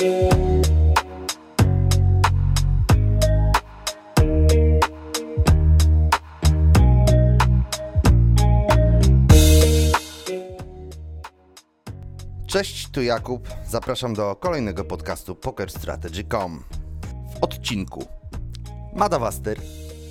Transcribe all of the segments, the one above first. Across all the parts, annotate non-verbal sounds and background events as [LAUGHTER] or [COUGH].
Cześć, tu Jakub. Zapraszam do kolejnego podcastu PokerStrategy.com. W odcinku Madavaster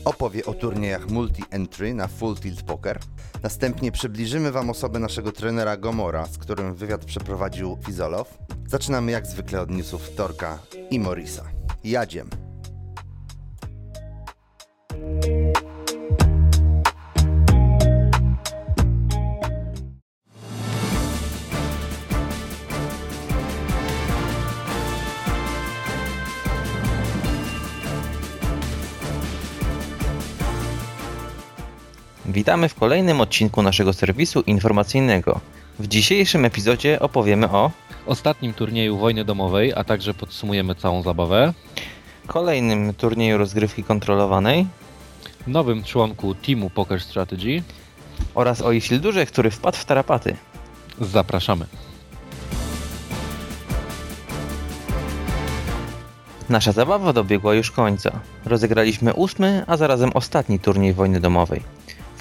opowie o turniejach multi-entry na Full Tilt Poker. Następnie przybliżymy Wam osobę naszego trenera Gomora, z którym wywiad przeprowadził Fizolow. Zaczynamy jak zwykle od newsów Torka i Morisa. Jadziem. Witamy w kolejnym odcinku naszego serwisu informacyjnego. W dzisiejszym epizodzie opowiemy o ostatnim turnieju wojny domowej, a także podsumujemy całą zabawę, kolejnym turnieju rozgrywki kontrolowanej nowym członku teamu Poker Strategy. oraz o Isildurze, który wpadł w tarapaty. Zapraszamy. Nasza zabawa dobiegła już końca. Rozegraliśmy ósmy, a zarazem ostatni turniej wojny domowej.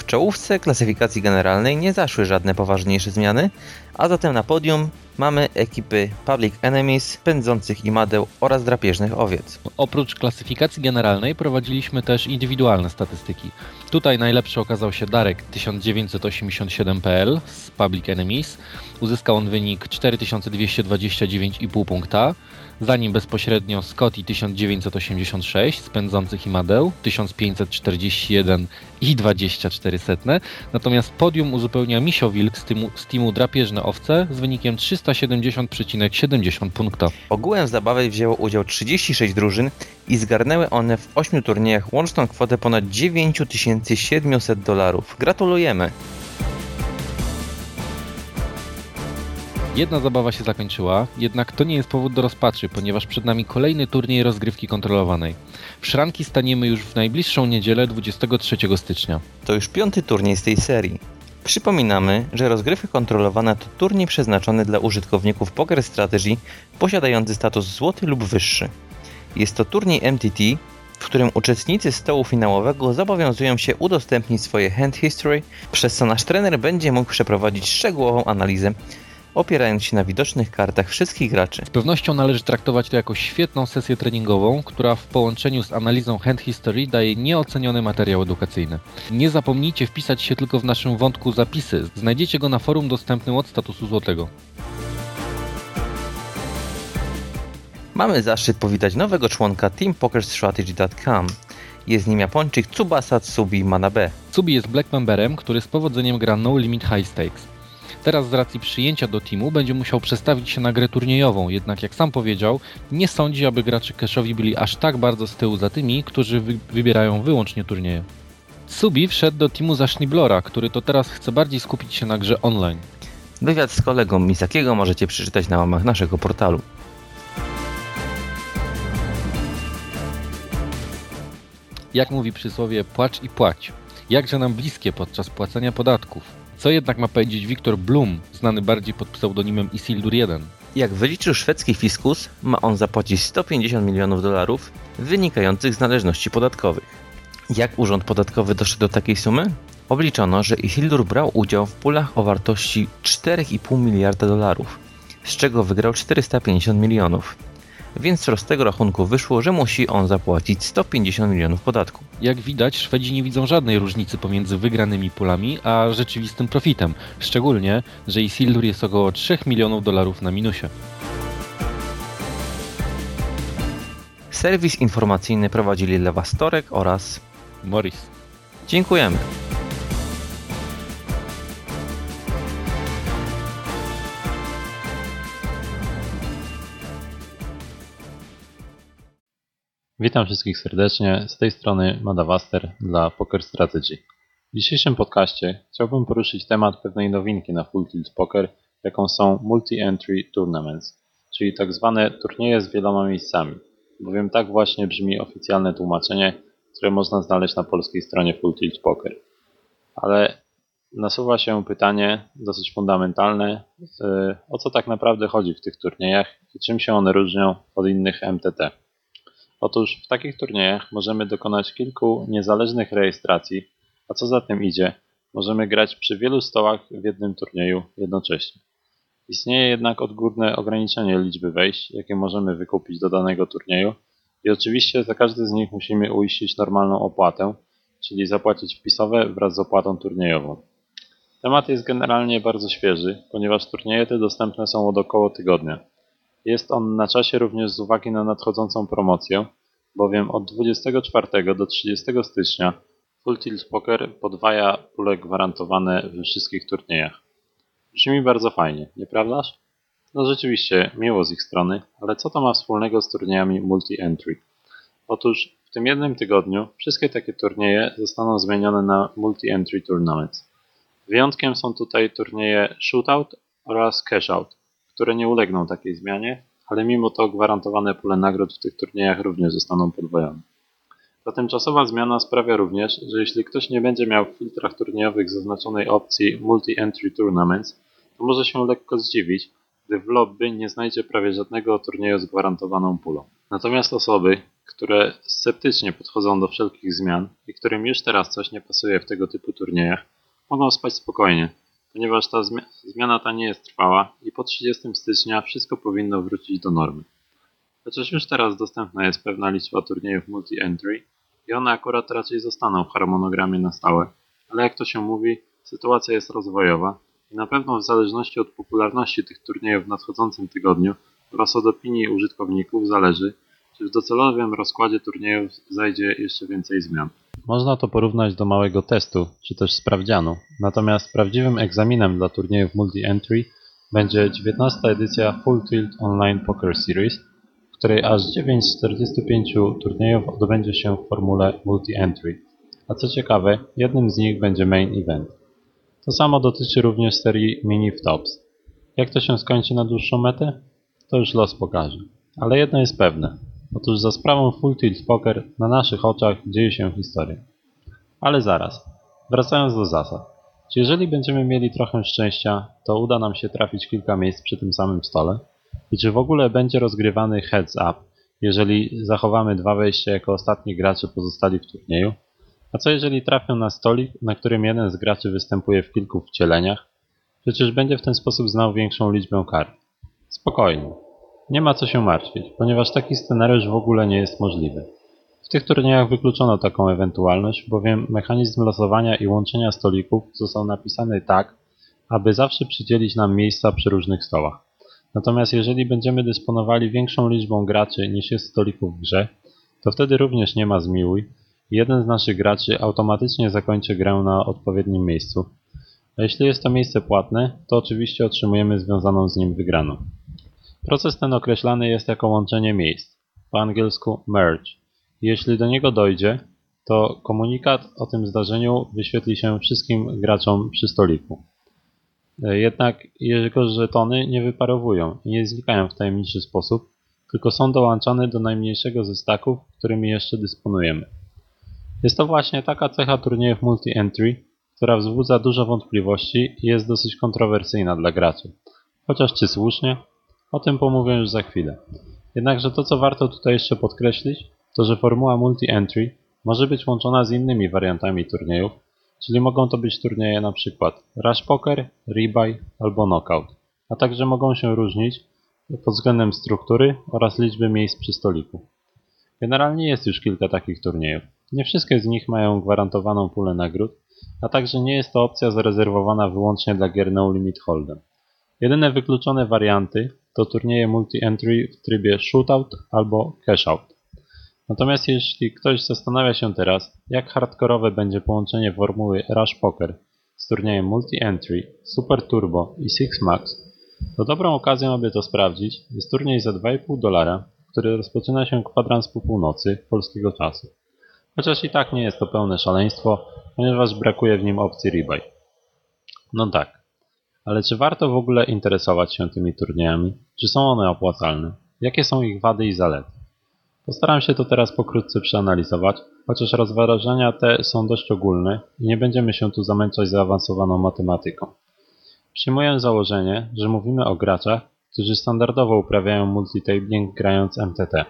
Czołówce klasyfikacji generalnej nie zaszły żadne poważniejsze zmiany, a zatem na podium mamy ekipy Public Enemies, Pędzących i Madeł oraz Drapieżnych Owiec. Oprócz klasyfikacji generalnej prowadziliśmy też indywidualne statystyki. Tutaj najlepszy okazał się Darek 1987.pl z Public Enemies. Uzyskał on wynik 4229,5 punkta. Za nim bezpośrednio Scotty 1986 z Pędzących i Madeł 1541 i 24 setne. Natomiast podium uzupełnia Misio Wilk z teamu, z teamu Drapieżne Owce z wynikiem 370,70 punkta. Ogółem w zabawie wzięło udział 36 drużyn i zgarnęły one w 8 turniejach łączną kwotę ponad 9700 dolarów. Gratulujemy! Jedna zabawa się zakończyła, jednak to nie jest powód do rozpaczy, ponieważ przed nami kolejny turniej rozgrywki kontrolowanej. W szranki staniemy już w najbliższą niedzielę 23 stycznia. To już piąty turniej z tej serii. Przypominamy, że rozgrywka kontrolowana to turniej przeznaczony dla użytkowników Poker Strategy posiadający status złoty lub wyższy. Jest to turniej MTT, w którym uczestnicy stołu finałowego zobowiązują się udostępnić swoje hand history, przez co nasz trener będzie mógł przeprowadzić szczegółową analizę, opierając się na widocznych kartach wszystkich graczy. Z pewnością należy traktować to jako świetną sesję treningową, która w połączeniu z analizą hand history daje nieoceniony materiał edukacyjny. Nie zapomnijcie wpisać się tylko w naszym wątku zapisy. Znajdziecie go na forum dostępnym od statusu złotego. Mamy zaszczyt powitać nowego członka TeamPokerStrategy.com. Jest nim Japończyk Tsubasa Tsubi Manabe. Tsubi jest black memberem, który z powodzeniem gra No Limit High Stakes. Teraz z racji przyjęcia do teamu będzie musiał przestawić się na grę turniejową, jednak jak sam powiedział, nie sądzi, aby gracze cashowi byli aż tak bardzo z tyłu za tymi, którzy wy wybierają wyłącznie turnieje. Subi wszedł do teamu za Schniblora, który to teraz chce bardziej skupić się na grze online. Wywiad z kolegą Misakiego możecie przeczytać na łamach naszego portalu. Jak mówi przysłowie, płacz i płać. Jakże nam bliskie podczas płacenia podatków. Co jednak ma powiedzieć Wiktor Blum, znany bardziej pod pseudonimem Isildur 1? Jak wyliczył szwedzki fiskus, ma on zapłacić 150 milionów dolarów wynikających z należności podatkowych. Jak urząd podatkowy doszedł do takiej sumy? Obliczono, że Isildur brał udział w pulach o wartości 4,5 miliarda dolarów, z czego wygrał 450 milionów. Więc z prostego rachunku wyszło, że musi on zapłacić 150 milionów podatku. Jak widać, Szwedzi nie widzą żadnej różnicy pomiędzy wygranymi pulami a rzeczywistym profitem. Szczególnie, że Isildur jest około 3 milionów dolarów na minusie. Serwis informacyjny prowadzili dla Was Torek oraz Morris. Dziękujemy. Witam wszystkich serdecznie. Z tej strony Madavaster dla Poker Strategy. W dzisiejszym podcaście chciałbym poruszyć temat pewnej nowinki na Full Tilt Poker, jaką są Multi-Entry Tournaments, czyli tak zwane turnieje z wieloma miejscami, bowiem tak właśnie brzmi oficjalne tłumaczenie, które można znaleźć na polskiej stronie Full Tilt Poker. Ale nasuwa się pytanie dosyć fundamentalne, y, o co tak naprawdę chodzi w tych turniejach i czym się one różnią od innych MTT. Otóż w takich turniejach możemy dokonać kilku niezależnych rejestracji, a co za tym idzie, możemy grać przy wielu stołach w jednym turnieju jednocześnie. Istnieje jednak odgórne ograniczenie liczby wejść, jakie możemy wykupić do danego turnieju i oczywiście za każdy z nich musimy uiścić normalną opłatę, czyli zapłacić wpisowe wraz z opłatą turniejową. Temat jest generalnie bardzo świeży, ponieważ turnieje te dostępne są od około tygodnia. Jest on na czasie również z uwagi na nadchodzącą promocję, bowiem od 24 do 30 stycznia Full Tilt Poker podwaja pule gwarantowane we wszystkich turniejach. Brzmi bardzo fajnie, nieprawdaż? No rzeczywiście, miło z ich strony, ale co to ma wspólnego z turniejami multi-entry? Otóż w tym jednym tygodniu wszystkie takie turnieje zostaną zmienione na multi-entry tournaments. Wyjątkiem są tutaj turnieje shootout oraz cashout, które nie ulegną takiej zmianie, ale mimo to gwarantowane pule nagród w tych turniejach również zostaną podwojone. Ta tymczasowa zmiana sprawia również, że jeśli ktoś nie będzie miał w filtrach turniejowych zaznaczonej opcji Multi-Entry Tournaments, to może się lekko zdziwić, gdy w lobby nie znajdzie prawie żadnego turnieju z gwarantowaną pulą. Natomiast osoby, które sceptycznie podchodzą do wszelkich zmian i którym już teraz coś nie pasuje w tego typu turniejach, mogą spać spokojnie, ponieważ ta zmiana ta nie jest trwała i po 30 stycznia wszystko powinno wrócić do normy. Chociaż już teraz dostępna jest pewna liczba turniejów multi-entry i one akurat raczej zostaną w harmonogramie na stałe, ale jak to się mówi, sytuacja jest rozwojowa i na pewno w zależności od popularności tych turniejów w nadchodzącym tygodniu oraz od opinii użytkowników zależy, czy w docelowym rozkładzie turniejów zajdzie jeszcze więcej zmian. Można to porównać do małego testu, czy też sprawdzianu. Natomiast prawdziwym egzaminem dla turniejów multi-entry będzie 19. edycja Full Tilt Online Poker Series, w której aż 9 z 45 turniejów odbędzie się w formule multi-entry. A co ciekawe, jednym z nich będzie main event. To samo dotyczy również serii Mini Tops. Jak to się skończy na dłuższą metę? To już los pokaże. Ale jedno jest pewne. Otóż za sprawą Full Tilt Poker na naszych oczach dzieje się historia. Ale zaraz. Wracając do zasad. Czy jeżeli będziemy mieli trochę szczęścia, to uda nam się trafić kilka miejsc przy tym samym stole? I czy w ogóle będzie rozgrywany heads up, jeżeli zachowamy dwa wejścia jako ostatni gracze pozostali w turnieju? A co jeżeli trafią na stolik, na którym jeden z graczy występuje w kilku wcieleniach? Przecież będzie w ten sposób znał większą liczbę kart. Spokojnie. Nie ma co się martwić, ponieważ taki scenariusz w ogóle nie jest możliwy. W tych turniejach wykluczono taką ewentualność, bowiem mechanizm losowania i łączenia stolików został napisany tak, aby zawsze przydzielić nam miejsca przy różnych stołach. Natomiast jeżeli będziemy dysponowali większą liczbą graczy niż jest stolików w grze, to wtedy również nie ma zmiłuj i jeden z naszych graczy automatycznie zakończy grę na odpowiednim miejscu. A jeśli jest to miejsce płatne, to oczywiście otrzymujemy związaną z nim wygraną. Proces ten określany jest jako łączenie miejsc, po angielsku merge. Jeśli do niego dojdzie, to komunikat o tym zdarzeniu wyświetli się wszystkim graczom przy stoliku. Jednak jego żetony nie wyparowują i nie znikają w tajemniczy sposób, tylko są dołączane do najmniejszego ze staków, którymi jeszcze dysponujemy. Jest to właśnie taka cecha turniejów multi-entry, która wzbudza dużo wątpliwości i jest dosyć kontrowersyjna dla graczy. Chociaż czy słusznie? O tym pomówię już za chwilę. Jednakże to, co warto tutaj jeszcze podkreślić, to że formuła multi-entry może być łączona z innymi wariantami turniejów, czyli mogą to być turnieje np. Rush Poker, Rebuy albo Knockout, a także mogą się różnić pod względem struktury oraz liczby miejsc przy stoliku. Generalnie jest już kilka takich turniejów. Nie wszystkie z nich mają gwarantowaną pulę nagród, a także nie jest to opcja zarezerwowana wyłącznie dla gier No Limit Hold'em. Jedyne wykluczone warianty to turnieje multi-entry w trybie shootout albo cashout. Natomiast jeśli ktoś zastanawia się teraz, jak hardkorowe będzie połączenie formuły Rush Poker z turniejem multi-entry, Super Turbo i Six Max, to dobrą okazją, aby to sprawdzić, jest turniej za 2,5 dolara, który rozpoczyna się kwadrans po północy polskiego czasu. Chociaż i tak nie jest to pełne szaleństwo, ponieważ brakuje w nim opcji rebuy. No tak, ale czy warto w ogóle interesować się tymi turniejami? Czy są one opłacalne? Jakie są ich wady i zalety? Postaram się to teraz pokrótce przeanalizować, chociaż rozważania te są dość ogólne i nie będziemy się tu zamęczać zaawansowaną matematyką. Przyjmuję założenie, że mówimy o graczach, którzy standardowo uprawiają multitabling grając MTT.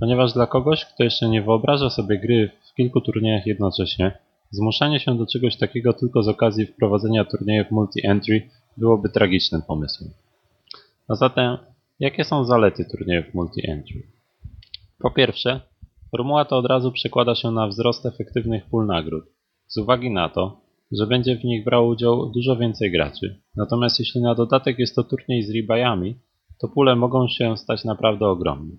Ponieważ dla kogoś, kto jeszcze nie wyobraża sobie gry w kilku turniejach jednocześnie, zmuszanie się do czegoś takiego tylko z okazji wprowadzenia turniejów multi-entry byłoby tragicznym pomysłem. A zatem, jakie są zalety turniejów multi-entry? Po pierwsze, formuła ta od razu przekłada się na wzrost efektywnych pól nagród, z uwagi na to, że będzie w nich brało udział dużo więcej graczy. Natomiast jeśli na dodatek jest to turniej z rebuyami, to pule mogą się stać naprawdę ogromne.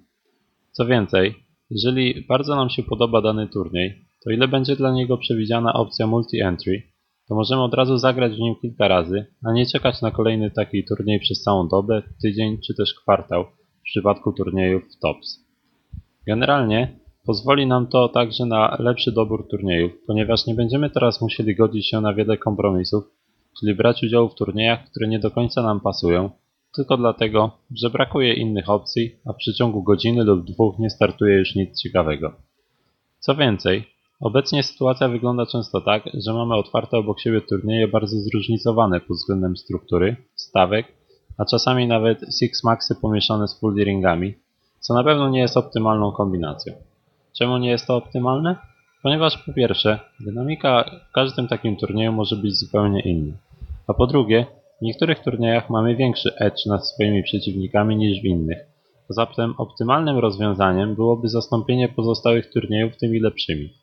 Co więcej, jeżeli bardzo nam się podoba dany turniej, to ile będzie dla niego przewidziana opcja multi-entry, to możemy od razu zagrać w nim kilka razy, a nie czekać na kolejny taki turniej przez całą dobę, tydzień czy też kwartał w przypadku turniejów w TOPS. Generalnie pozwoli nam to także na lepszy dobór turniejów, ponieważ nie będziemy teraz musieli godzić się na wiele kompromisów, czyli brać udział w turniejach, które nie do końca nam pasują, tylko dlatego, że brakuje innych opcji, a w przeciągu godziny lub dwóch nie startuje już nic ciekawego. Co więcej, obecnie sytuacja wygląda często tak, że mamy otwarte obok siebie turnieje bardzo zróżnicowane pod względem struktury, stawek, a czasami nawet six maxy pomieszane z full ringami, co na pewno nie jest optymalną kombinacją. Czemu nie jest to optymalne? Ponieważ po pierwsze, dynamika w każdym takim turnieju może być zupełnie inna. A po drugie, w niektórych turniejach mamy większy edge nad swoimi przeciwnikami niż w innych. Zatem optymalnym rozwiązaniem byłoby zastąpienie pozostałych turniejów tymi lepszymi.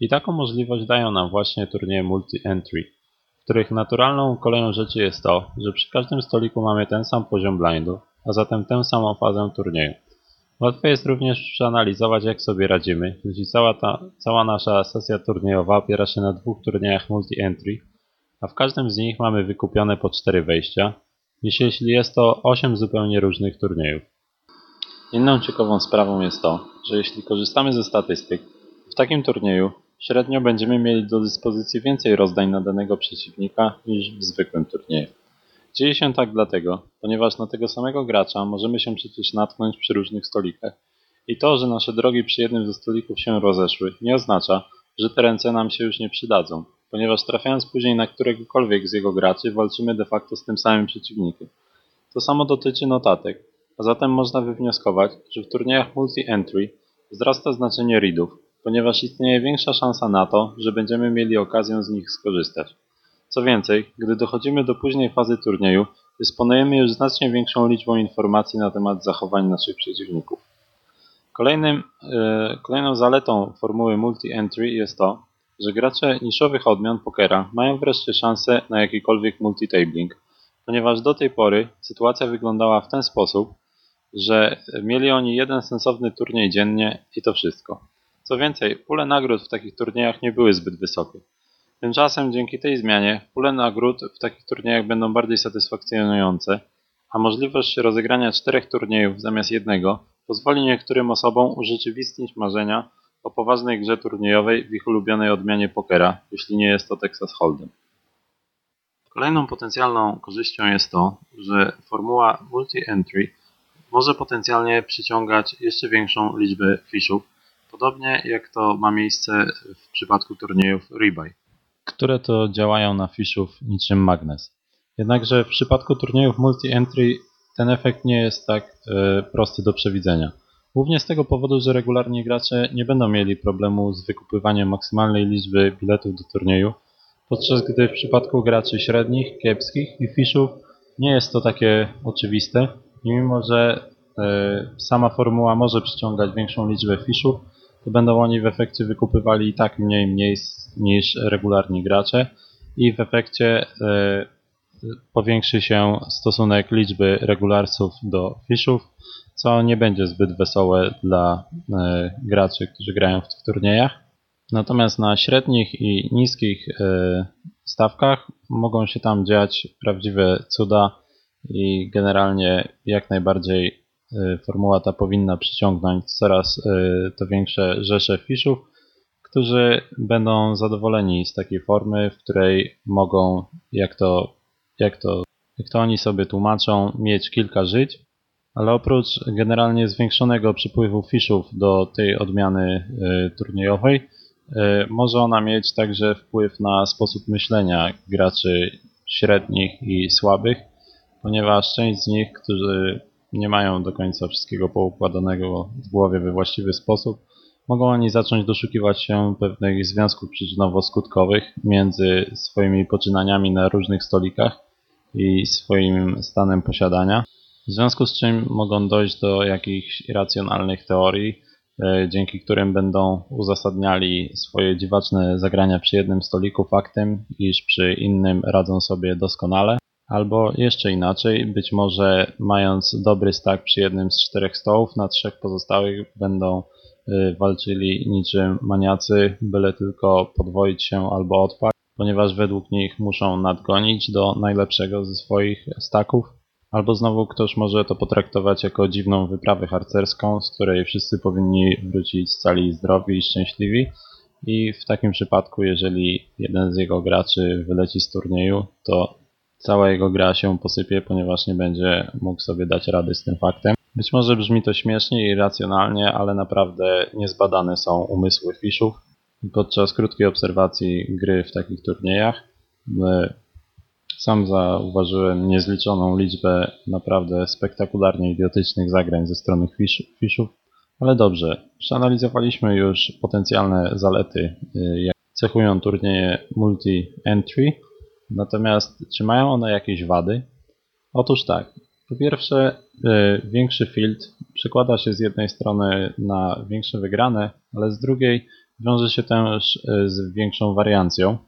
I taką możliwość dają nam właśnie turnieje multi-entry, w których naturalną koleją rzeczy jest to, że przy każdym stoliku mamy ten sam poziom blindu, a zatem tę samą fazę turnieju. Łatwo jest również przeanalizować, jak sobie radzimy, jeśli cała, ta, cała nasza sesja turniejowa opiera się na dwóch turniejach multi-entry, a w każdym z nich mamy wykupione po cztery wejścia, niż jeśli jest to 8 zupełnie różnych turniejów. Inną ciekawą sprawą jest to, że jeśli korzystamy ze statystyk, w takim turnieju średnio będziemy mieli do dyspozycji więcej rozdań na danego przeciwnika niż w zwykłym turnieju. Dzieje się tak dlatego, ponieważ na tego samego gracza możemy się przecież natknąć przy różnych stolikach. I to, że nasze drogi przy jednym ze stolików się rozeszły, nie oznacza, że te ręce nam się już nie przydadzą, ponieważ trafiając później na któregokolwiek z jego graczy, walczymy de facto z tym samym przeciwnikiem. To samo dotyczy notatek, a zatem można wywnioskować, że w turniejach multi-entry wzrasta znaczenie readów, ponieważ istnieje większa szansa na to, że będziemy mieli okazję z nich skorzystać. Co więcej, gdy dochodzimy do późnej fazy turnieju, dysponujemy już znacznie większą liczbą informacji na temat zachowań naszych przeciwników. Kolejnym, yy, kolejną zaletą formuły multi-entry jest to, że gracze niszowych odmian pokera mają wreszcie szansę na jakikolwiek multitabling, ponieważ do tej pory sytuacja wyglądała w ten sposób, że mieli oni jeden sensowny turniej dziennie i to wszystko. Co więcej, pule nagród w takich turniejach nie były zbyt wysokie. Tymczasem dzięki tej zmianie pule nagród w takich turniejach będą bardziej satysfakcjonujące, a możliwość rozegrania czterech turniejów zamiast jednego pozwoli niektórym osobom urzeczywistnić marzenia o poważnej grze turniejowej w ich ulubionej odmianie pokera, jeśli nie jest to Texas Hold'em. Kolejną potencjalną korzyścią jest to, że formuła multi-entry może potencjalnie przyciągać jeszcze większą liczbę fishów, podobnie jak to ma miejsce w przypadku turniejów rebuy które to działają na fishów niczym magnes. Jednakże w przypadku turniejów multi-entry ten efekt nie jest tak e, prosty do przewidzenia. Głównie z tego powodu, że regularni gracze nie będą mieli problemu z wykupywaniem maksymalnej liczby biletów do turnieju, podczas gdy w przypadku graczy średnich, kiepskich i fishów nie jest to takie oczywiste i mimo, że e, sama formuła może przyciągać większą liczbę fishów, to będą oni w efekcie wykupywali i tak mniej miejsc niż regularni gracze i w efekcie e, powiększy się stosunek liczby regularsów do fishów, co nie będzie zbyt wesołe dla e, graczy, którzy grają w tych turniejach. Natomiast na średnich i niskich e, stawkach mogą się tam dziać prawdziwe cuda i generalnie jak najbardziej formuła ta powinna przyciągnąć coraz y, to większe rzesze fiszów, którzy będą zadowoleni z takiej formy, w której mogą, jak to, jak to, jak to oni sobie tłumaczą, mieć kilka żyć, Ale oprócz generalnie zwiększonego przypływu fishów do tej odmiany y, turniejowej, y, może ona mieć także wpływ na sposób myślenia graczy średnich i słabych, ponieważ część z nich, którzy nie mają do końca wszystkiego poukładanego w głowie we właściwy sposób, mogą oni zacząć doszukiwać się pewnych związków przyczynowo-skutkowych między swoimi poczynaniami na różnych stolikach i swoim stanem posiadania. W związku z czym mogą dojść do jakichś irracjonalnych teorii, e, dzięki którym będą uzasadniali swoje dziwaczne zagrania przy jednym stoliku faktem, iż przy innym radzą sobie doskonale. Albo jeszcze inaczej, być może mając dobry stack przy jednym z czterech stołów, na trzech pozostałych będą y, walczyli niczym maniacy, byle tylko podwoić się albo odpaść, ponieważ według nich muszą nadgonić do najlepszego ze swoich staków. Albo znowu ktoś może to potraktować jako dziwną wyprawę harcerską, z której wszyscy powinni wrócić cali zdrowi i szczęśliwi. I w takim przypadku, jeżeli jeden z jego graczy wyleci z turnieju, to cała jego gra się posypie, ponieważ nie będzie mógł sobie dać rady z tym faktem. Być może brzmi to śmiesznie i racjonalnie, ale naprawdę niezbadane są umysły fiszów. Podczas krótkiej obserwacji gry w takich turniejach sam zauważyłem niezliczoną liczbę naprawdę spektakularnie idiotycznych zagrań ze strony fiszów. Ale dobrze, przeanalizowaliśmy już potencjalne zalety, y, jak cechują turnieje multi-entry Natomiast czy mają one jakieś wady? Otóż tak. Po pierwsze, y, większy field przekłada się z jednej strony na większe wygrane, ale z drugiej wiąże się też y, z większą wariancją.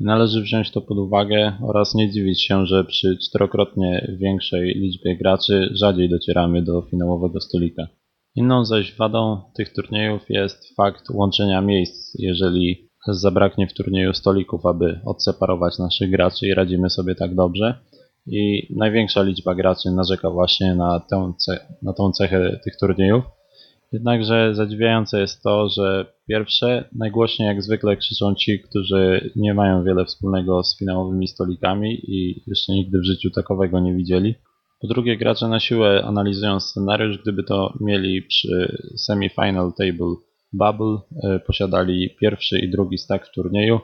Należy wziąć to pod uwagę oraz nie dziwić się, że przy czterokrotnie większej liczbie graczy rzadziej docieramy do finałowego stolika. Inną zaś wadą tych turniejów jest fakt łączenia miejsc. Jeżeli zabraknie w turnieju stolików, aby odseparować naszych graczy i radzimy sobie tak dobrze. I największa liczba graczy narzeka właśnie na tę, na tą cechę tych turniejów. Jednakże zadziwiające jest to, że pierwsze, najgłośniej jak zwykle krzyczą ci, którzy nie mają wiele wspólnego z finałowymi stolikami i jeszcze nigdy w życiu takowego nie widzieli. Po drugie, gracze na siłę analizują scenariusz, gdyby to mieli przy semi-final table Bubble e, posiadali pierwszy i drugi stack w turnieju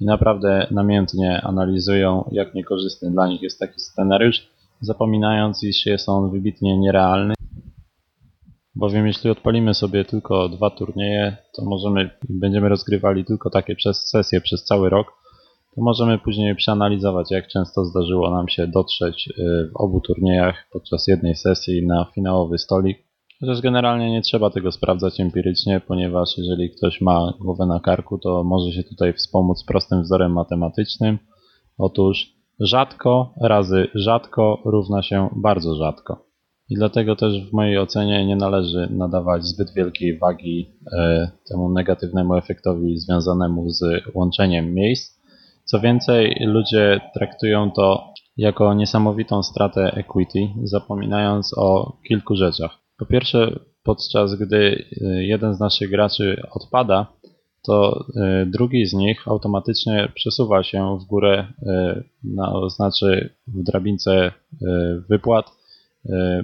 i naprawdę namiętnie analizują, jak niekorzystny dla nich jest taki scenariusz, zapominając, iż jest on wybitnie nierealny. Bowiem jeśli odpalimy sobie tylko dwa turnieje, to możemy, będziemy rozgrywali tylko takie przez sesje przez cały rok, to możemy później przeanalizować, jak często zdarzyło nam się dotrzeć e, w obu turniejach podczas jednej sesji na finałowy stolik Chociaż generalnie nie trzeba tego sprawdzać empirycznie, ponieważ jeżeli ktoś ma głowę na karku, to może się tutaj wspomóc prostym wzorem matematycznym. Otóż rzadko razy rzadko równa się bardzo rzadko. I dlatego też w mojej ocenie nie należy nadawać zbyt wielkiej wagi e, temu negatywnemu efektowi związanemu z łączeniem miejsc. Co więcej, ludzie traktują to jako niesamowitą stratę equity, zapominając o kilku rzeczach. Po pierwsze, podczas gdy y, jeden z naszych graczy odpada, to y, drugi z nich automatycznie przesuwa się w górę, y, na, znaczy w drabince wypłat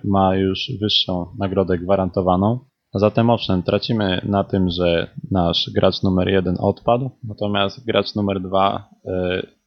ma już wyższą nagrodę gwarantowaną. A zatem owszem, tracimy na tym, że nasz gracz numer jeden odpadł, natomiast gracz numer dwa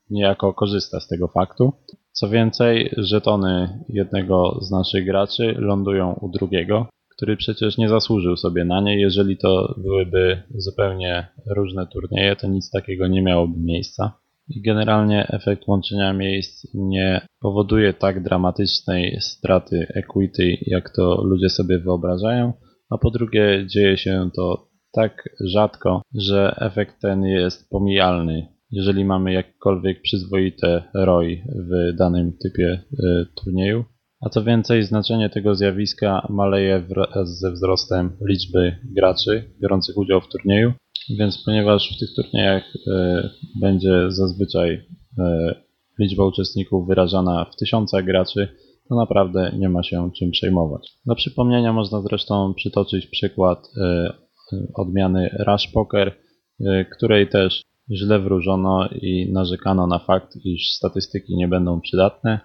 niejako korzysta z tego faktu. Co więcej, żetony jednego z naszych graczy lądują u drugiego, który przecież nie zasłużył sobie na nie. Jeżeli to byłyby zupełnie różne turnieje, to nic takiego nie miałoby miejsca. I generalnie efekt łączenia miejsc nie powoduje tak dramatycznej straty equity, jak to ludzie sobie wyobrażają, a po drugie dzieje się to tak rzadko, że efekt ten jest pomijalny jeżeli mamy jakkolwiek przyzwoite ROI w danym typie y, turnieju. A co więcej, znaczenie tego zjawiska maleje wraz ze wzrostem liczby graczy biorących udział w turnieju, więc ponieważ w tych turniejach y, będzie zazwyczaj y, liczba uczestników wyrażana w tysiącach graczy, to naprawdę nie ma się czym przejmować. Do przypomnienia można zresztą przytoczyć przykład odmiany Rush Poker, której też źle wróżono i narzekano na fakt, iż statystyki nie będą przydatne.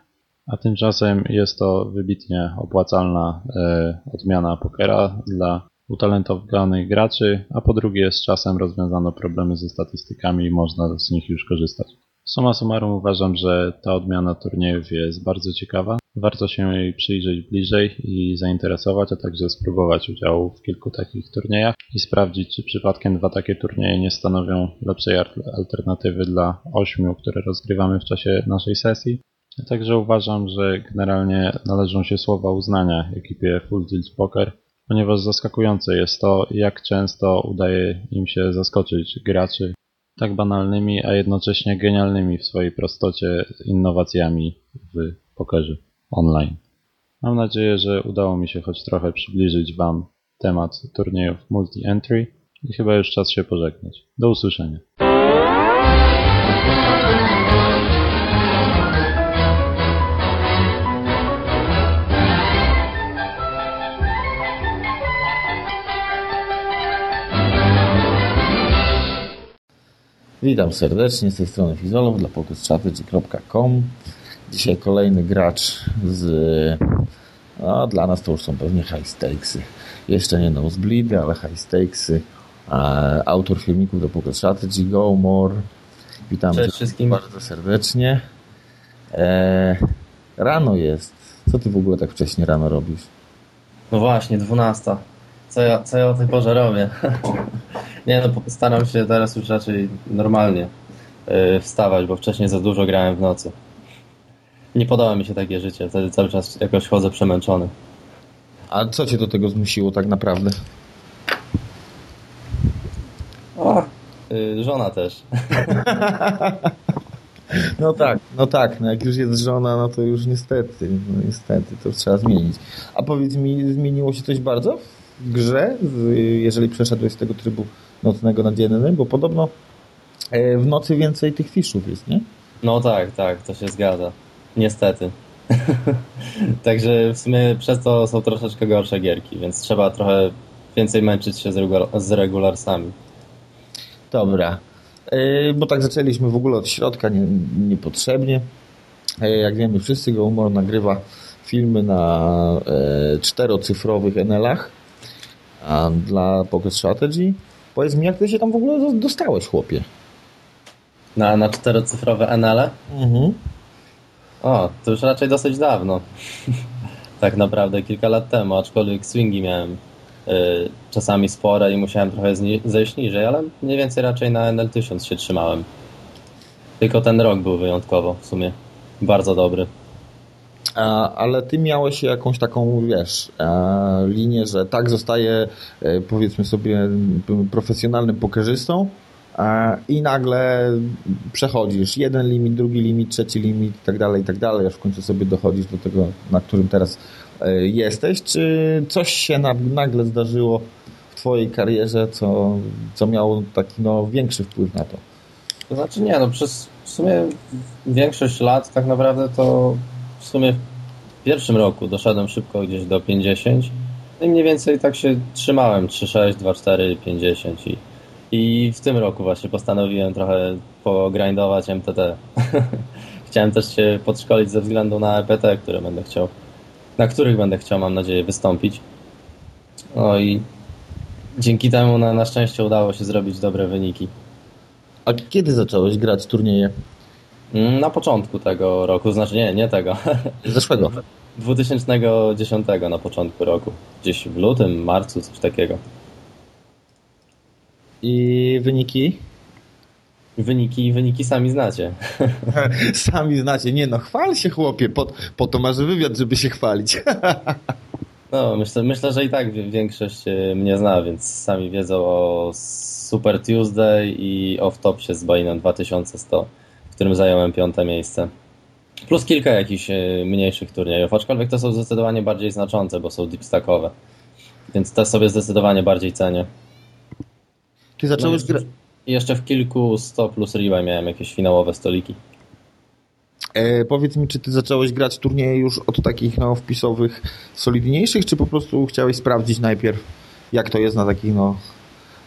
A tymczasem jest to wybitnie opłacalna e, odmiana pokera dla utalentowanych graczy, a po drugie z czasem rozwiązano problemy ze statystykami i można z nich już korzystać. Suma summarum uważam, że ta odmiana turniejów jest bardzo ciekawa. Warto się jej przyjrzeć bliżej i zainteresować, a także spróbować udziału w kilku takich turniejach i sprawdzić, czy przypadkiem dwa takie turnieje nie stanowią lepszej alternatywy dla ośmiu, które rozgrywamy w czasie naszej sesji. Także uważam, że generalnie należą się słowa uznania ekipie Full Tilt Poker, ponieważ zaskakujące jest to, jak często udaje im się zaskoczyć graczy tak banalnymi, a jednocześnie genialnymi w swojej prostocie innowacjami w pokerze online. Mam nadzieję, że udało mi się choć trochę przybliżyć Wam temat turniejów multi-entry i chyba już czas się pożegnać. Do usłyszenia. Witam serdecznie z tej strony Fizolow dla pokerstrategy.com. Dzisiaj kolejny gracz z... No, dla nas to już są pewnie high stakesy. Jeszcze nie nosebleedy, ale high stakesy. Autor filmików do Poker Strategy, Go More. Witam wszystkim. bardzo serdecznie. E, rano jest. Co ty w ogóle tak wcześnie rano robisz? No właśnie, 12. Co ja, co ja o tej porze robię? [LAUGHS] Nie no, staram się teraz już raczej normalnie yy, wstawać, bo wcześniej za dużo grałem w nocy. Nie podoba mi się takie życie, wtedy cały czas jakoś chodzę przemęczony. A co cię do tego zmusiło tak naprawdę? O, yy, żona też. [LAUGHS] No tak, no tak, no jak już jest żona, no to już niestety, no niestety, to trzeba zmienić. A powiedz mi, zmieniło się coś bardzo w grze, jeżeli przeszedłeś z tego trybu nocnego na dzienny, bo podobno e, w nocy więcej tych fiszów jest, nie? No tak, tak, to się zgadza. Niestety. [LAUGHS] Także w sumie przez to są troszeczkę gorsze gierki, więc trzeba trochę więcej męczyć się z, regu- z regularsami. Dobra, e, bo tak zaczęliśmy w ogóle od środka nie, niepotrzebnie. E, jak wiemy, wszyscy go humor nagrywa filmy na czterocyfrowych NL-ach dla Pocket Strategy. Powiedz mi, jak ty się tam w ogóle dostałeś, chłopie? Na, na czterocyfrowe NL? Mhm. O, to już raczej dosyć dawno. [LAUGHS] tak naprawdę kilka lat temu, aczkolwiek swingi miałem y, czasami spore i musiałem trochę zejść niżej, ale mniej więcej raczej na NL1000 się trzymałem. Tylko ten rok był wyjątkowo w sumie. Bardzo dobry. A, ale ty miałeś jakąś taką, wiesz, a, linię, że tak zostaje, e, powiedzmy sobie, profesjonalnym pokerzystą i nagle przechodzisz jeden limit, drugi limit, trzeci limit i tak dalej, i tak dalej, aż w końcu sobie dochodzisz do tego, na którym teraz e, jesteś. Czy coś się na, nagle zdarzyło w twojej karierze, co, co miało taki no, większy wpływ na to? To znaczy nie, no przez w sumie większość lat tak naprawdę to w sumie w pierwszym roku doszedłem szybko gdzieś do 50 no i mniej więcej tak się trzymałem 3,6, 2,4, 50 i, i w tym roku właśnie postanowiłem trochę pogrindować MTT. [LAUGHS] Chciałem też się podszkolić ze względu na EPT, które będę chciał, na których będę chciał, mam nadzieję, wystąpić. No i dzięki temu na, na szczęście udało się zrobić dobre wyniki. A kiedy zacząłeś grać turnieje? Mm, na początku tego roku, znaczy nie, nie tego. [LAUGHS] Zeszłego. 2010 na początku roku. Gdzieś w lutym, marcu, coś takiego. I wyniki? Wyniki, wyniki sami znacie. [LAUGHS] sami znacie. Nie no, chwal się chłopie. Po, po to masz wywiad, żeby się chwalić. [LAUGHS] no, myślę, myślę, że i tak większość e, mnie zna, więc sami wiedzą o Super Tuesday i Off Top się z Bainem 2100 w którym zająłem piąte miejsce. Plus kilka jakichś e, mniejszych turniejów, aczkolwiek to są zdecydowanie bardziej znaczące, bo są deepstackowe. Więc te sobie zdecydowanie bardziej cenię. Ty zacząłeś no, grać... Jeszcze w kilku 100 plus rebuy miałem jakieś finałowe stoliki. E, powiedz mi, czy ty zacząłeś grać turnieje już od takich no, wpisowych, solidniejszych, czy po prostu chciałeś sprawdzić najpierw, jak to jest na takich no,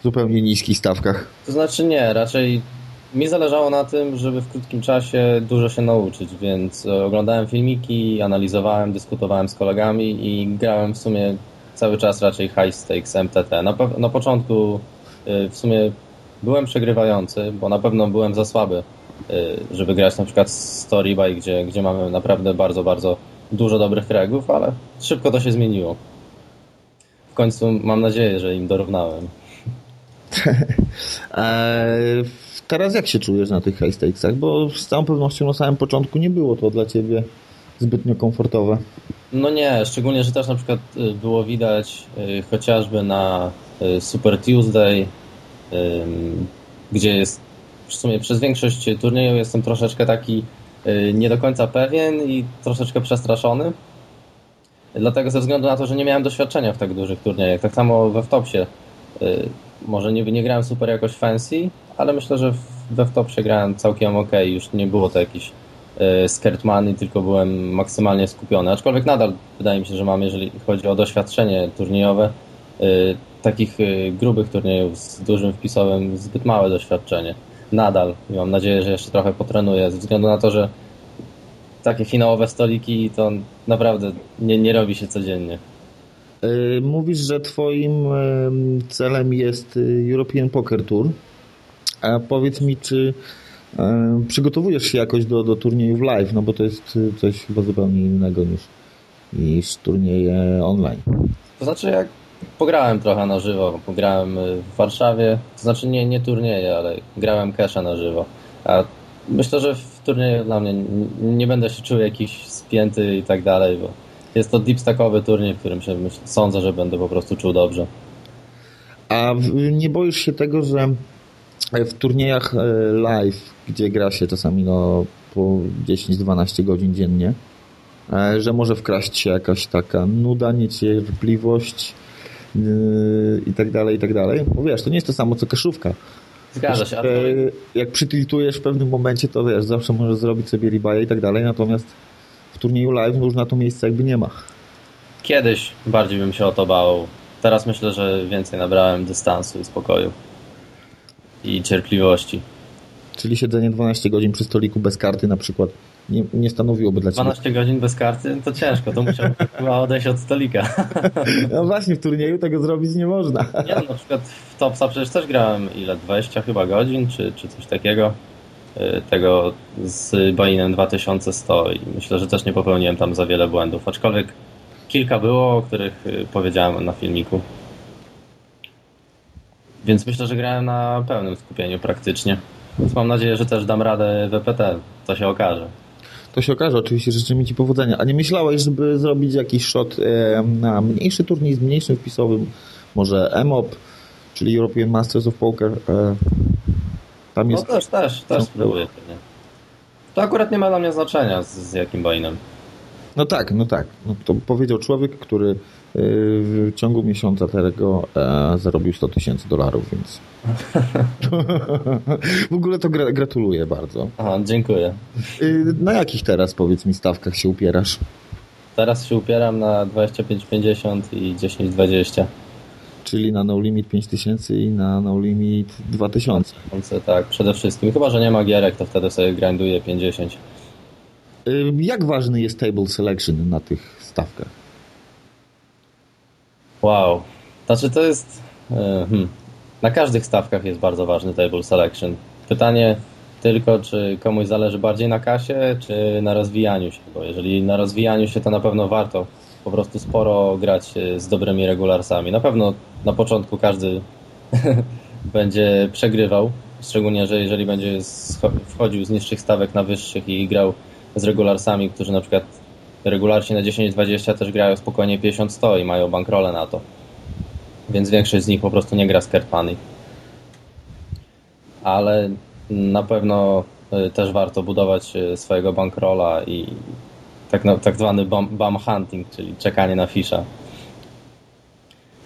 zupełnie niskich stawkach? To znaczy nie, raczej Mi zależało na tym, żeby w krótkim czasie dużo się nauczyć, więc e, oglądałem filmiki, analizowałem, dyskutowałem z kolegami i grałem w sumie cały czas raczej high stakes MTT. Na, na początku w sumie byłem przegrywający, bo na pewno byłem za słaby, e, żeby grać na przykład Story by, gdzie, gdzie mamy naprawdę bardzo, bardzo dużo dobrych kręgów, ale szybko to się zmieniło. W końcu mam nadzieję, że im dorównałem. [LAUGHS] Teraz jak się czujesz na tych high stakesach? Bo z całą pewnością na samym początku nie było to dla ciebie zbytnio komfortowe. No nie, szczególnie, że też na przykład było widać chociażby na Super Tuesday, gdzie jest w sumie przez większość turnieju jestem troszeczkę taki nie do końca pewien i troszeczkę przestraszony. Dlatego ze względu na to, że nie miałem doświadczenia w tak dużych turniejach. Tak samo we Wtopsie. Może nie, nie grałem super jakoś fancy, ale myślę, że we Wtopsie grałem całkiem ok. Już nie było to jakiś Skertmany, tylko byłem maksymalnie skupiony. Aczkolwiek nadal wydaje mi się, że mam, jeżeli chodzi o doświadczenie turniejowe, takich e, grubych turniejów z dużym wpisowym zbyt małe doświadczenie. Nadal i mam nadzieję, że jeszcze trochę potrenuję, ze względu na to, że takie finałowe stoliki to naprawdę nie, nie robi się codziennie. Mówisz, że twoim celem jest European Poker Tour. A powiedz mi, czy przygotowujesz się jakoś do, do turniejów live, no bo to jest coś chyba zupełnie innego niż, niż turnieje online. To znaczy jak pograłem trochę na żywo, pograłem w Warszawie, to znaczy nie, nie turnieje, ale grałem kesza na żywo. A myślę, że w turnieju dla mnie nie będę się czuł jakiś spięty i tak dalej, bo jest to deepstackowy turniej, w którym się myślę, sądzę, że będę po prostu czuł dobrze. A nie boisz się tego, że w turniejach e, live, gdzie gra się czasami no, po 10-12 godzin dziennie, e, że może wkraść się jakaś taka nuda, niecierpliwość i tak dalej, i tak dalej. Bo wiesz, to nie jest to samo co kaszówka. Zgadza się. Yy, jak przytiltujesz w pewnym momencie, to wiesz, zawsze możesz zrobić sobie rebuy i tak dalej, natomiast w turnieju live już na to miejsce jakby nie ma. Kiedyś bardziej bym się o to bał. Teraz myślę, że więcej nabrałem dystansu i spokoju i cierpliwości. Czyli siedzenie 12 godzin przy stoliku bez karty na przykład nie, nie stanowiłoby dla Ciebie. 12 godzin bez karty? To ciężko, to musiałbym [LAUGHS] chyba odejść od stolika. No właśnie, w turnieju tego zrobić nie można. Nie, no, na przykład w Topsa przecież też grałem ile? 20 chyba godzin, czy, czy coś takiego. Y, tego z Bainem 2100 i myślę, że też nie popełniłem tam za wiele błędów, aczkolwiek kilka było, o których y, powiedziałem na filmiku. Więc myślę, że grałem na pełnym skupieniu praktycznie. Więc mam nadzieję, że też dam radę WPT. To się okaże. To się okaże, oczywiście życzę mi Ci powodzenia. A nie myślałeś, żeby zrobić jakiś shot e, na mniejszy turniej z mniejszym wpisowym? Może EMOP, czyli European Masters of Poker? E, tam jest... No też, też, też spróbuję. To akurat nie ma dla mnie znaczenia z, z jakim bainem. No tak, no tak. No to powiedział człowiek, który y, w ciągu miesiąca tego e, zarobił 100 tysięcy dolarów, więc [LAUGHS] w ogóle to gra gratuluję bardzo. Aha, dziękuję. Y, na jakich teraz, powiedz mi, stawkach się upierasz? Teraz się upieram na 25,50 i 10,20. Czyli na No Limit 5000 i na No Limit 2000. Tak, przede wszystkim. Chyba, że nie ma gierek, to wtedy sobie grinduję 50. Jak ważny jest table selection na tych stawkach? Wow. Znaczy to jest... E, hmm. Na każdych stawkach jest bardzo ważny table selection. Pytanie tylko, czy komuś zależy bardziej na kasie, czy na rozwijaniu się, bo jeżeli na rozwijaniu się, to na pewno warto po prostu sporo grać e, z dobrymi regularsami. Na pewno na początku każdy [LAUGHS] będzie przegrywał, szczególnie, że jeżeli będzie wchodził z niższych stawek na wyższych i grał z regularsami, którzy na przykład regularsi na 10-20 też grają spokojnie 50-100 i mają bankrole na to. Więc większość z nich po prostu nie gra z. Ale na pewno y, też warto budować y, swojego bankrola i tak, tak zwany bum, hunting, czyli czekanie na fisza.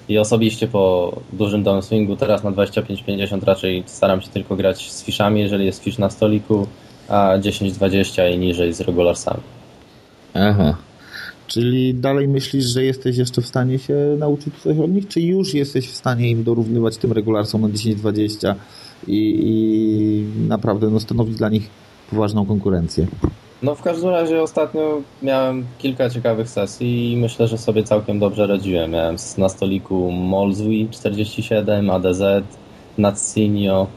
I osobiście po dużym downswingu teraz na 25-50 raczej staram się tylko grać z fiszami, jeżeli jest fisz na stoliku, a 10-20 i niżej z regularsami. Aha. Czyli dalej myślisz, że jesteś jeszcze w stanie się nauczyć coś od nich, czy już jesteś w stanie im dorównywać tym regularsom na 10-20 i, i naprawdę no, stanowić dla nich poważną konkurencję? No w każdym razie ostatnio miałem kilka ciekawych sesji i myślę, że sobie całkiem dobrze radziłem. Miałem na stoliku Molzwi 47, ADZ, Natsinio,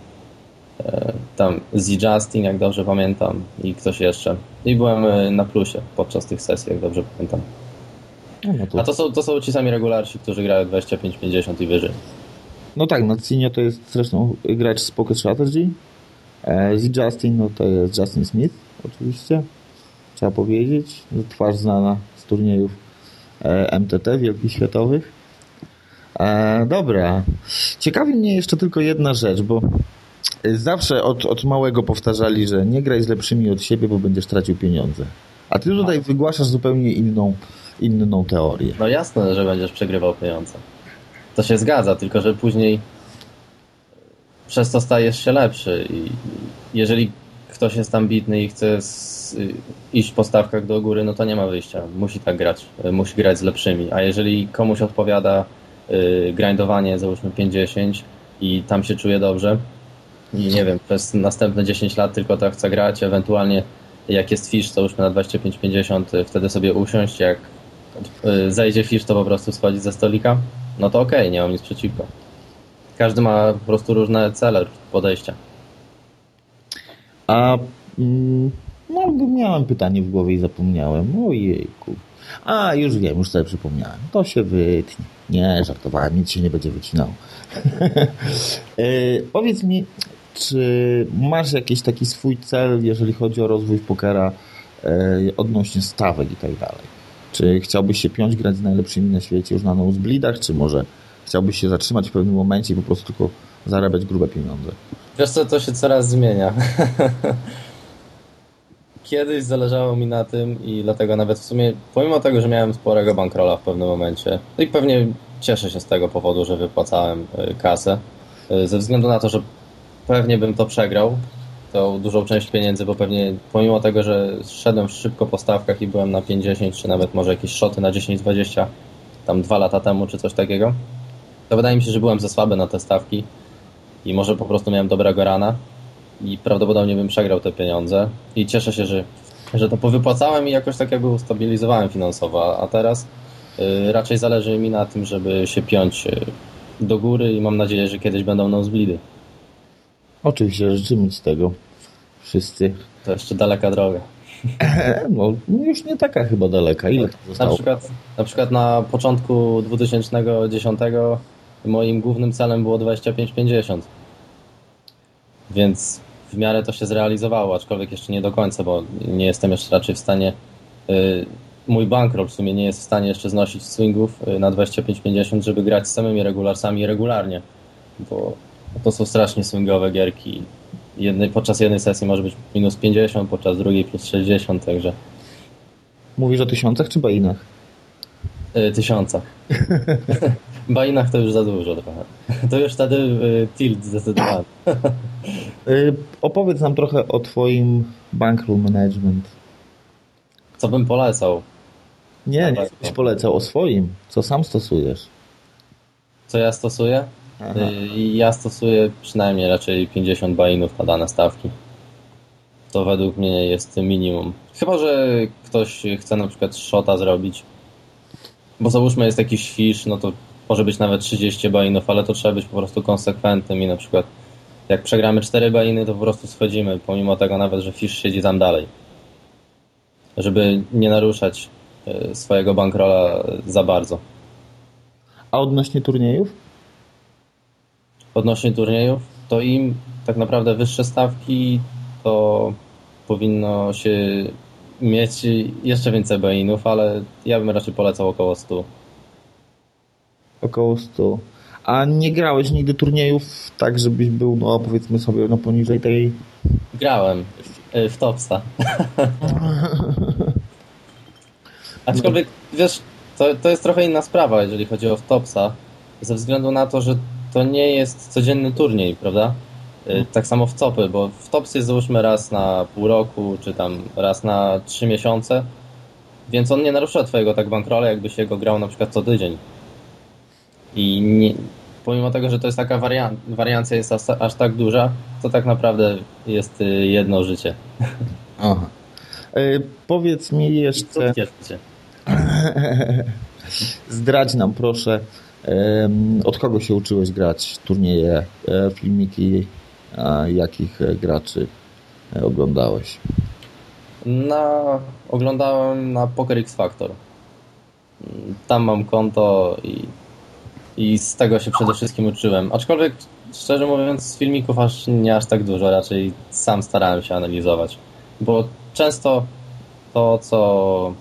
tam Z Justin, jak dobrze pamiętam, i ktoś jeszcze. I byłem e, na plusie podczas tych sesji, jak dobrze pamiętam. No, to... A to są, to są ci sami regularsi, którzy grają 25-50 i wyżej. No tak, no Cinio to jest zresztą gracz z Pocket Strategy. E, Z Justin no to jest Justin Smith, oczywiście. Trzeba powiedzieć. Twarz znana z turniejów e, MTT, wielkich światowych. E, dobra. Ciekawi mnie jeszcze tylko jedna rzecz, bo zawsze od, od małego powtarzali, że nie graj z lepszymi od siebie, bo będziesz tracił pieniądze. A ty tutaj wygłaszasz zupełnie inną, inną teorię. No jasne, że będziesz przegrywał pieniądze. To się zgadza, tylko że później przez to stajesz się lepszy i jeżeli ktoś jest ambitny i chce iść po stawkach do góry, no to nie ma wyjścia. Musi tak grać. Musi grać z lepszymi. A jeżeli komuś odpowiada y, grindowanie, załóżmy 50 i tam się czuje dobrze nie wiem, przez następne 10 lat tylko tak chce grać, ewentualnie jak jest fisz, załóżmy na 25-50, wtedy sobie usiąść, jak y, zejdzie fisz, to po prostu schodzić ze stolika, no to okej, okay, nie mam nic przeciwko. Każdy ma po prostu różne cele, podejścia. A mm, no, miałem pytanie w głowie i zapomniałem. Ojejku. A, już wiem, już sobie przypomniałem. To się wytnie. Nie, żartowałem, nic się nie będzie wycinało. e, [LAUGHS] powiedz mi, czy masz jakiś taki swój cel, jeżeli chodzi o rozwój pokera e, odnośnie stawek i tak dalej? Czy chciałbyś się piąć grać z najlepszymi na świecie już na nosebleedach, czy może chciałbyś się zatrzymać w pewnym momencie i po prostu tylko zarabiać grube pieniądze? Wiesz co, to się coraz zmienia. [LAUGHS] Kiedyś zależało mi na tym i dlatego nawet w sumie, pomimo tego, że miałem sporego bankrola w pewnym momencie, no i pewnie cieszę się z tego powodu, że wypłacałem y, kasę, y, ze względu na to, że pewnie bym to przegrał, tą dużą część pieniędzy, bo pewnie pomimo tego, że szedłem szybko po stawkach i byłem na 50, czy nawet może jakieś szoty na 10-20, tam dwa lata temu, czy coś takiego, to wydaje mi się, że byłem za słaby na te stawki i może po prostu miałem dobrego rana i prawdopodobnie bym przegrał te pieniądze i cieszę się, że, że to powypłacałem i jakoś tak jakby ustabilizowałem finansowo, a teraz y, raczej zależy mi na tym, żeby się piąć y, do góry i mam nadzieję, że kiedyś będą nosebleedy. Oczywiście, życzymy Ci tego. Wszyscy. To jeszcze daleka droga. No, już nie taka chyba daleka. Ile to zostało? Na przykład, na przykład na początku 2010 moim głównym celem było 25-50. Więc w miarę to się zrealizowało, aczkolwiek jeszcze nie do końca, bo nie jestem jeszcze raczej w stanie. Yy, mój bankroll w sumie nie jest w stanie jeszcze znosić swingów yy, na 25-50, żeby grać z samymi regularsami regularnie, bo to są strasznie swingowe gierki. Jednej, podczas jednej sesji może być minus 50, podczas drugiej plus 60, także. Mówisz o tysiącach czy bainach? Yy, tysiącach. [LAUGHS] bainach to już za dużo trochę. To już wtedy y, tilt zdecydowanie. y, opowiedz nam trochę o twoim bankroll management. Co bym polecał? Nie, nie byś polecał o swoim. Co sam stosujesz? Co ja stosuję? Y, ja stosuję przynajmniej raczej 50 bainów na dane stawki. To według mnie jest minimum. Chyba, że ktoś chce na przykład shota zrobić, bo załóżmy jest jakiś fisz, no to może być nawet 30 bainów, ale to trzeba być po prostu konsekwentnym i na przykład jak przegramy 4 bainy, to po prostu schodzimy, pomimo tego nawet, że fisz siedzi tam dalej. Żeby nie naruszać e, swojego bankrola za bardzo. A odnośnie turniejów? Odnośnie turniejów, to im tak naprawdę wyższe stawki, to powinno się mieć jeszcze więcej bainów, ale ja bym raczej polecał około 100. Około 100. A nie grałeś nigdy turniejów tak, żebyś był, no powiedzmy sobie, no poniżej tej... Grałem y, w Topsa. [LAUGHS] Aczkolwiek, wiesz, to, to jest trochę inna sprawa, jeżeli chodzi o Topsa, ze względu na to, że to nie jest codzienny turniej, prawda? Y, tak samo w Copy, bo w Tops jest załóżmy raz na pół roku, czy tam raz na trzy miesiące, więc on nie narusza twojego tak bankrola, jakbyś jego grał na przykład co tydzień. I nie, pomimo tego, że to jest taka warian wariancja jest aż, aż tak duża, to tak naprawdę jest y, jedno życie. Aha. E, powiedz mi jeszcze, [LAUGHS] zdradź nam proszę, od kogo się uczyłeś grać turnieje, e, filmiki, jakich e, graczy e, oglądałeś? Na, oglądałem na Poker X Factor. Tam mam konto i, i z tego się przede wszystkim uczyłem. Aczkolwiek, szczerze mówiąc, z filmików aż nie aż tak dużo, raczej sam starałem się analizować. Bo często to, co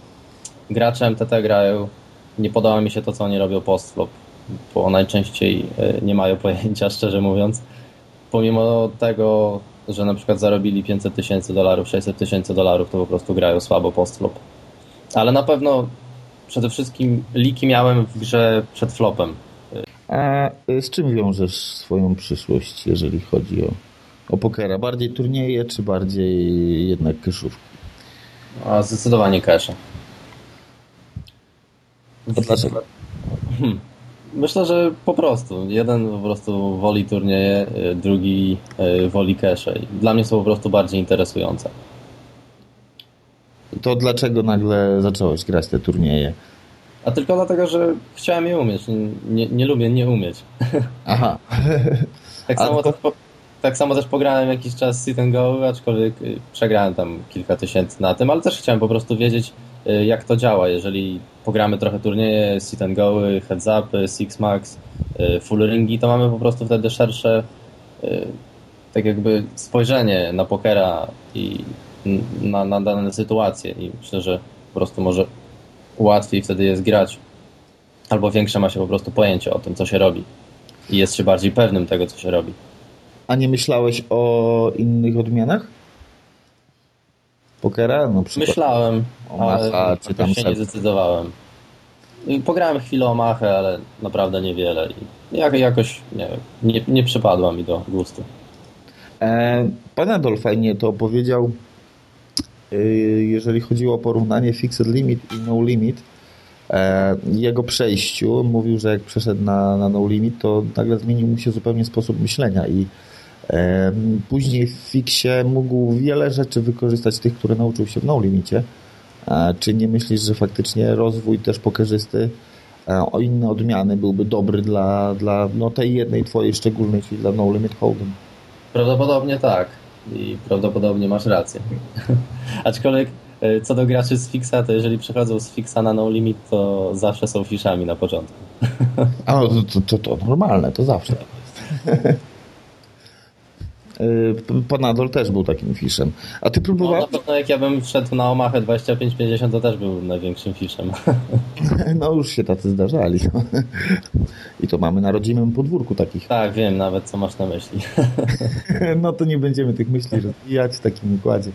gracze MTT grają, nie podoba mi się to, co oni robią post-flop, bo najczęściej y, nie mają pojęcia, [LAUGHS] szczerze mówiąc. Pomimo tego, że na przykład zarobili 500 tysięcy dolarów, 600 tysięcy dolarów, to po prostu grają słabo post-flop. Ale na pewno przede wszystkim liki miałem w grze przed flopem. A e, z czym wiążesz swoją przyszłość, jeżeli chodzi o, o pokera? Bardziej turnieje, czy bardziej jednak kyszówki? A zdecydowanie. A dlaczego? Myślę, że po prostu. Jeden po prostu woli turnieje, y, drugi y, woli cache. Dla mnie są po prostu bardziej interesujące. To dlaczego nagle zacząłeś grać te turnieje? A tylko dlatego, że chciałem je umieć. Nie, nie lubię nie umieć. Aha. [LAUGHS] Tak samo, to- też tak samo też pograłem jakiś czas sit and go, aczkolwiek y, przegrałem tam kilka tysięcy na tym, ale też chciałem po prostu wiedzieć, jak to działa. Jeżeli pogramy trochę turnieje, sit and go, heads up, six max, y, full ringi, to mamy po prostu wtedy szersze y, tak jakby spojrzenie na pokera i na, na dane sytuacje i myślę, że po prostu może łatwiej wtedy jest grać albo większe ma się po prostu pojęcie o tym, co się robi i jest się bardziej pewnym tego, co się robi. A nie myślałeś o innych odmianach? Pokera? Na przykład Myślałem, o ale czy tam się nie zdecydowałem. Pograłem chwilę o Machę, ale naprawdę niewiele. I jak, jakoś nie, nie, nie przypadła mi do gustu. E, Pan Adol fajnie to opowiedział, e, jeżeli chodziło o porównanie Fixed Limit i No Limit. E, Jego przejściu mówił, że jak przeszedł na, na No Limit, to nagle zmienił mu się zupełnie sposób myślenia i później w Fixie mógł wiele rzeczy wykorzystać tych, które nauczył się w No Limicie. E, Czy nie myślisz, że faktycznie rozwój też pokerzysty o inne odmiany byłby dobry dla, dla no, tej jednej twojej szczególnej, czyli dla No Limit Hold'em? Prawdopodobnie tak. I prawdopodobnie masz rację. [LAUGHS] Aczkolwiek e, co do graczy z Fixa, to jeżeli przechodzą z Fixa na No Limit, to zawsze są fiszami na początku. [LAUGHS] A no, to, to, to normalne, to zawsze [LAUGHS] tak. Y, Pan Adol też był takim fiszem. A ty No, próbowałeś? na pewno jak ja bym wszedł na Omachę 25-50, to też był największym fiszem. [LAUGHS] No już się tacy zdarzali. I to mamy na rodzimym podwórku takich. tak, wiem nawet, co masz na myśli. [LAUGHS] No to nie będziemy tych myśli rozwijać w takim układzie.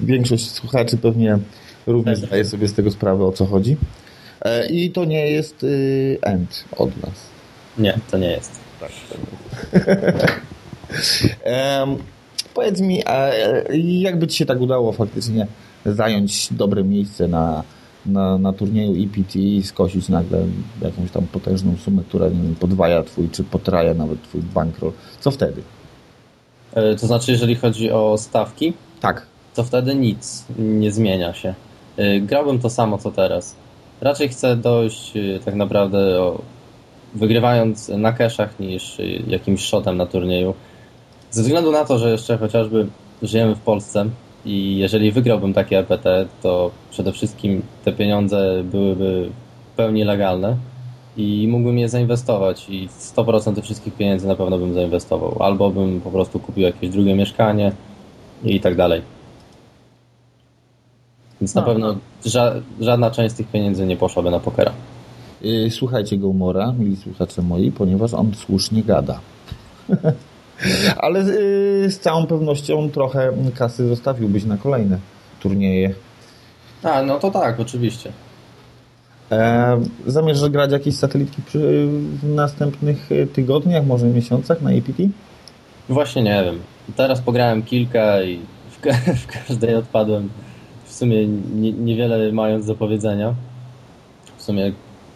Większość słuchaczy pewnie również Tak. zdaje sobie z tego sprawę, o co chodzi. E, I to nie jest y, end od nas. Nie, to nie jest. [LAUGHS] Powiedz mi, e, jakby ci się tak udało faktycznie zająć dobre miejsce na, na, na turnieju EPT i skosić nagle jakąś tam potężną sumę, która nie wiem, podwaja twój, czy potraja nawet twój bankroll. Co wtedy? E, To znaczy, jeżeli chodzi o stawki, Tak. to wtedy nic nie zmienia się. Y, Grałbym to samo co teraz. Raczej chcę dojść tak naprawdę o, wygrywając na cashach niż jakimś shotem na turnieju. Ze względu na to, że jeszcze chociażby żyjemy w Polsce i jeżeli wygrałbym takie EPT, to przede wszystkim te pieniądze byłyby w pełni legalne i mógłbym je zainwestować i 100% tych wszystkich pieniędzy na pewno bym zainwestował. Albo bym po prostu kupił jakieś drugie mieszkanie i tak dalej. Więc na No. pewno ża- żadna część z tych pieniędzy nie poszłaby na pokera. Y, Słuchajcie go umora, mili słuchacze moi, ponieważ on słusznie gada. [LAUGHS] Ale y, z całą pewnością trochę kasy zostawiłbyś na kolejne turnieje. A, no to tak, oczywiście. E, zamierzasz grać jakieś satelitki przy, w następnych e, tygodniach, może miesiącach na APT? Właśnie nie wiem. Teraz pograłem kilka i w, ka- [LAUGHS] w każdej odpadłem w sumie nie, niewiele mając do powiedzenia. W sumie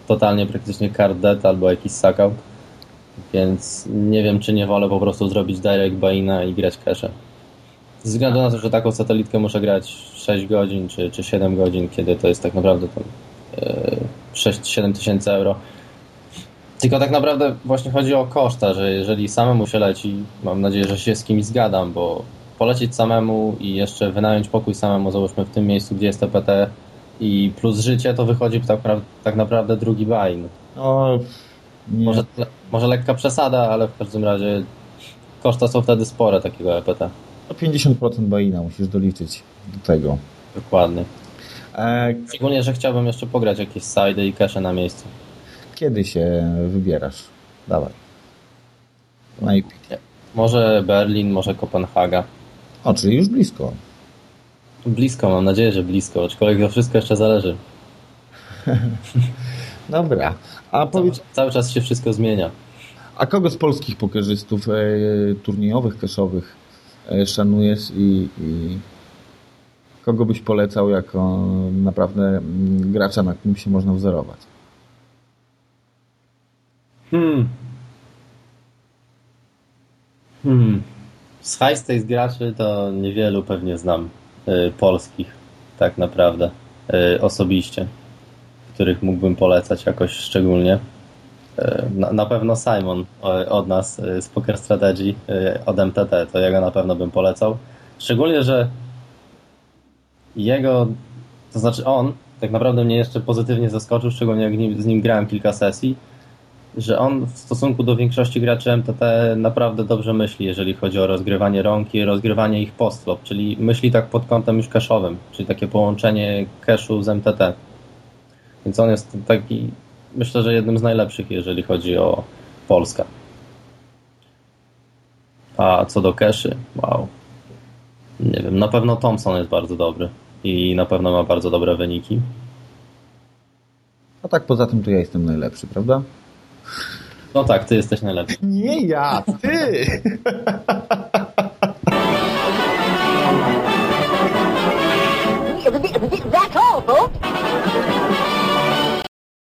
totalnie praktycznie card dead albo jakiś suckout. Więc nie wiem, czy nie wolę po prostu zrobić direct buy-ina i grać cache. Ze względu na to, że taką satelitkę muszę grać 6 godzin czy, czy 7 godzin, kiedy to jest tak naprawdę tam e, 6-7 tysięcy euro. Tylko tak naprawdę właśnie chodzi o koszta, że jeżeli samemu się leci, mam nadzieję, że się z kimś zgadam, bo polecieć samemu i jeszcze wynająć pokój samemu, załóżmy w tym miejscu, gdzie jest TPT i plus życie, to wychodzi tak, tak naprawdę drugi buy-in. O, nie. Może, może lekka przesada, ale w każdym razie koszta są wtedy spore takiego EPT. O 50% baina musisz doliczyć do tego. Dokładnie. E, Szczególnie, że chciałbym jeszcze pograć jakieś side i cache na miejscu. kiedy się wybierasz? Dawaj. Może Berlin, może Kopenhaga. O, czyli już blisko. Blisko, mam nadzieję, że blisko, aczkolwiek to wszystko jeszcze zależy. [LAUGHS] Dobra. A Cały, powiedz, cały czas się wszystko zmienia. a kogo z polskich pokerzystów e, turniejowych, keszowych e, szanujesz i, i kogo byś polecał jako naprawdę mm, gracza, na którym się można wzorować? Hmm. Hmm. Z high graczy to niewielu pewnie znam y, polskich, tak naprawdę, y, osobiście, których mógłbym polecać jakoś szczególnie. Y, na, na pewno Simon o, od nas y, z Poker Strategy, od MTT, to jego na pewno bym polecał. Szczególnie, że jego, to znaczy on, tak naprawdę mnie jeszcze pozytywnie zaskoczył, szczególnie jak nim, z nim grałem kilka sesji, że on w stosunku do większości graczy MTT naprawdę dobrze myśli, jeżeli chodzi o rozgrywanie rąk i rozgrywanie ich postflop, czyli myśli tak pod kątem już cashowym, czyli takie połączenie cashu z MTT. Więc on jest taki, myślę, że jednym z najlepszych, jeżeli chodzi o Polskę. A co do cashy, wow. Nie wiem, na pewno Thompson jest bardzo dobry i na pewno ma bardzo dobre wyniki. A tak poza tym to ja jestem najlepszy, prawda? No tak, ty jesteś najlepszy. Nie ja, ty! [LAUGHS]